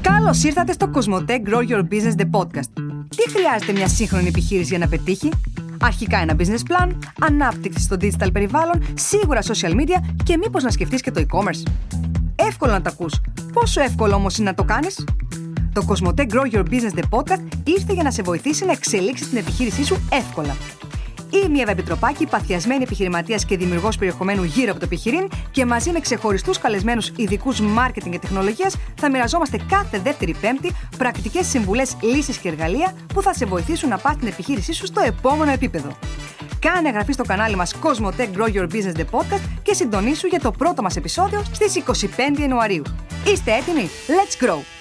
Καλώς ήρθατε στο Cosmotech Grow Your Business The Podcast. Τι χρειάζεται μια σύγχρονη επιχείρηση για να πετύχει, Αρχικά ένα business plan, ανάπτυξη στο digital περιβάλλον, σίγουρα social media και μήπως να σκεφτείς και το e-commerce. Εύκολο να τα ακούς. Πόσο εύκολο όμως είναι να το κάνεις; Το Cosmotech Grow Your Business The Podcast ήρθε για να σε βοηθήσει να εξελίξεις την επιχείρησή σου εύκολα. Είμαι η Εύα Επιτροπάκη, παθιασμένη επιχειρηματίας και δημιουργός περιεχομένου γύρω από το επιχειρήν και μαζί με ξεχωριστούς καλεσμένους ειδικούς μάρκετινγκ και τεχνολογίας θα μοιραζόμαστε κάθε δεύτερη Πέμπτη πρακτικές συμβουλές, λύσεις και εργαλεία που θα σε βοηθήσουν να πας την επιχείρησή σου στο επόμενο επίπεδο. Κάνε εγγραφή στο κανάλι μας Cosmotech Grow Your Business The Podcast και συντονίσου για το πρώτο μας επεισόδιο στις 25 Ιανουαρίου. Είστε έτοιμοι; Let's grow!